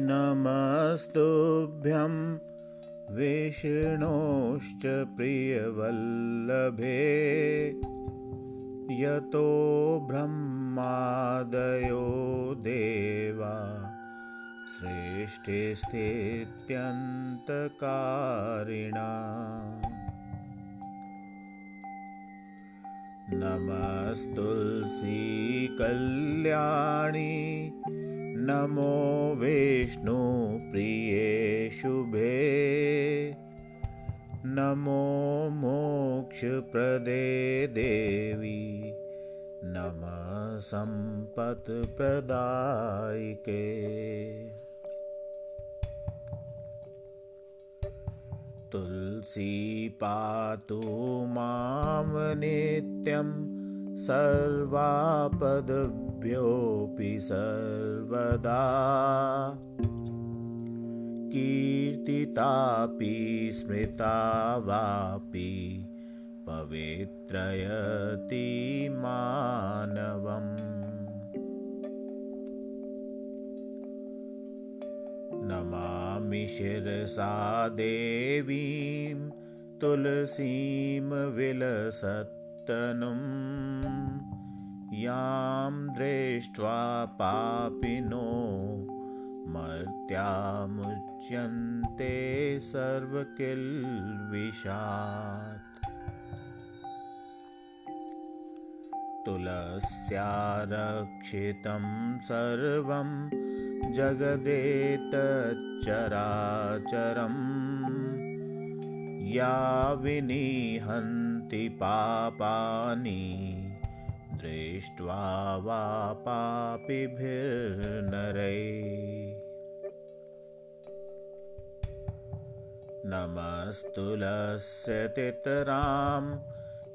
नमस्तुभ्यं विष्णोश्च प्रियवल्लभे यतो ब्रह्मादयो देवा सृष्टिस्थित्यन्तकारिणा। नमस्तुलसी कल्याणी नमो विष्णुप्रिये शुभे। नमो मोक्षप्रदे देवी। नमः सम्पत्प्रदायिके। तुलसी पातु मां नित्यं सर्वापदभ्योऽपि सर्वदा। कीर्तितापि स्मृता वापि पवित्रयति मानवम्। नमामि शिरसा देवीं तुलसीं विलसत्तनुं यां दृष्ट्वा पापिनो मर्त्यामुच्यन्ते सर्वकिल्विषात् तुलस्यारक्षितं सर्वं जगदेतच्चराचरम् या विनिहन्ति पापानि दृष्ट्वा वा पापिभिर्नरै। नमस्तुलस्य तितरां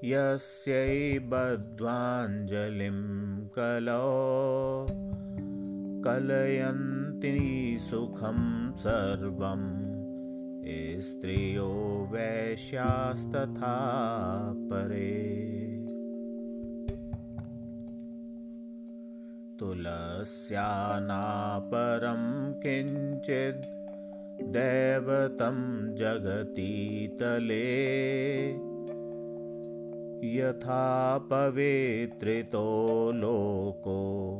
यस्यै बद्ध्वाञ्जलिं कलो। कलयन्ति सुखं सर्वं स्त्रियो वैश्यास्तथा परे तुलस्यानापरं किञ्चिद् दैवतं जगतीतले। यथा पवित्रितो लोको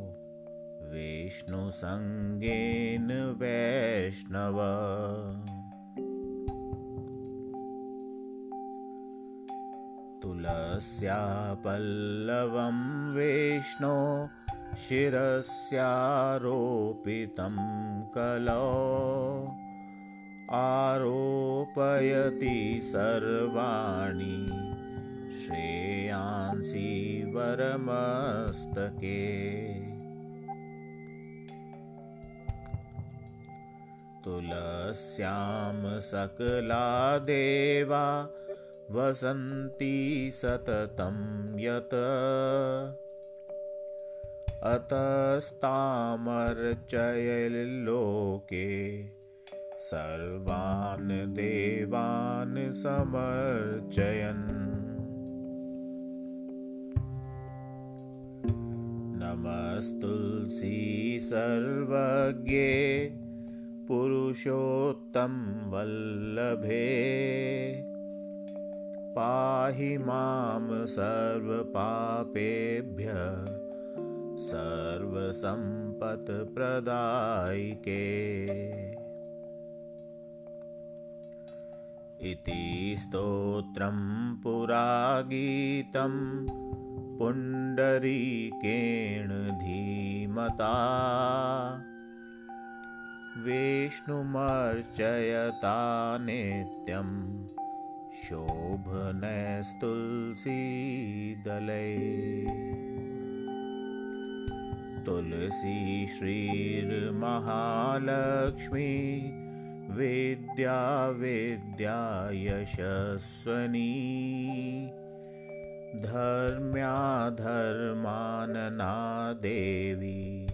विष्णुसङ्गेन वैष्णव। तुलस्यापल्लवं विष्णो शिरस्यारोपितं कलो। आरोपयति सर्वाणि श्रेयांसि वरमस्तके। तुलस्यां सकला देवा वसन्ति सततं यत् अतस्तामर्चयल्लोके सर्वान् देवान् समर्चयन्। नमस्तुलसी सर्वज्ञे पुरुषोत्तम वल्लभे। पाहि मां सर्वपापेभ्य सर्वसम्पत्प्रदायिके। इति स्तोत्रं पुरागीतं पुण्डरीकेण धीमता। विष्णुमर्चयता नित्यं शोभनस्तुलसीदलै तुलसी श्रीर्महालक्ष्मी। विद्या विद्या यशस्वनी। धर्म्याधर्मानना देवी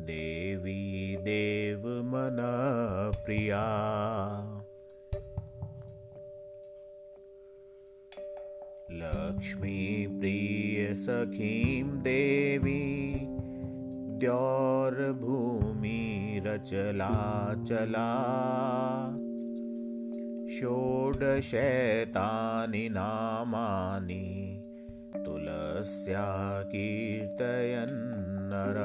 देवी देवमनप्रिया लक्ष्मीप्रियसखीं देवी चला। षोडशैतानि नामानि तुलस्या कीर्तयन्नर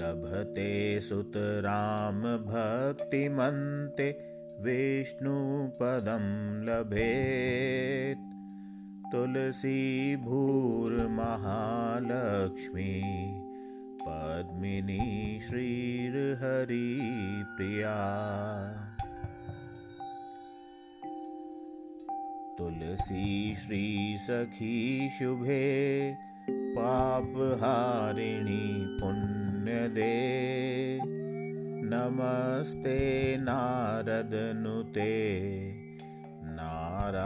लभते सुतराम भक्तिमन्ते विष्णुपदं लभेत् तुलसी भूर्महालक्ष्मी पद्मिनी श्रीर्हरिप्रिया तुलसी श्रीसखी शुभे पापहारिणी पुण्यदे। नमस्ते नारदनुते नारायणमनप्रिये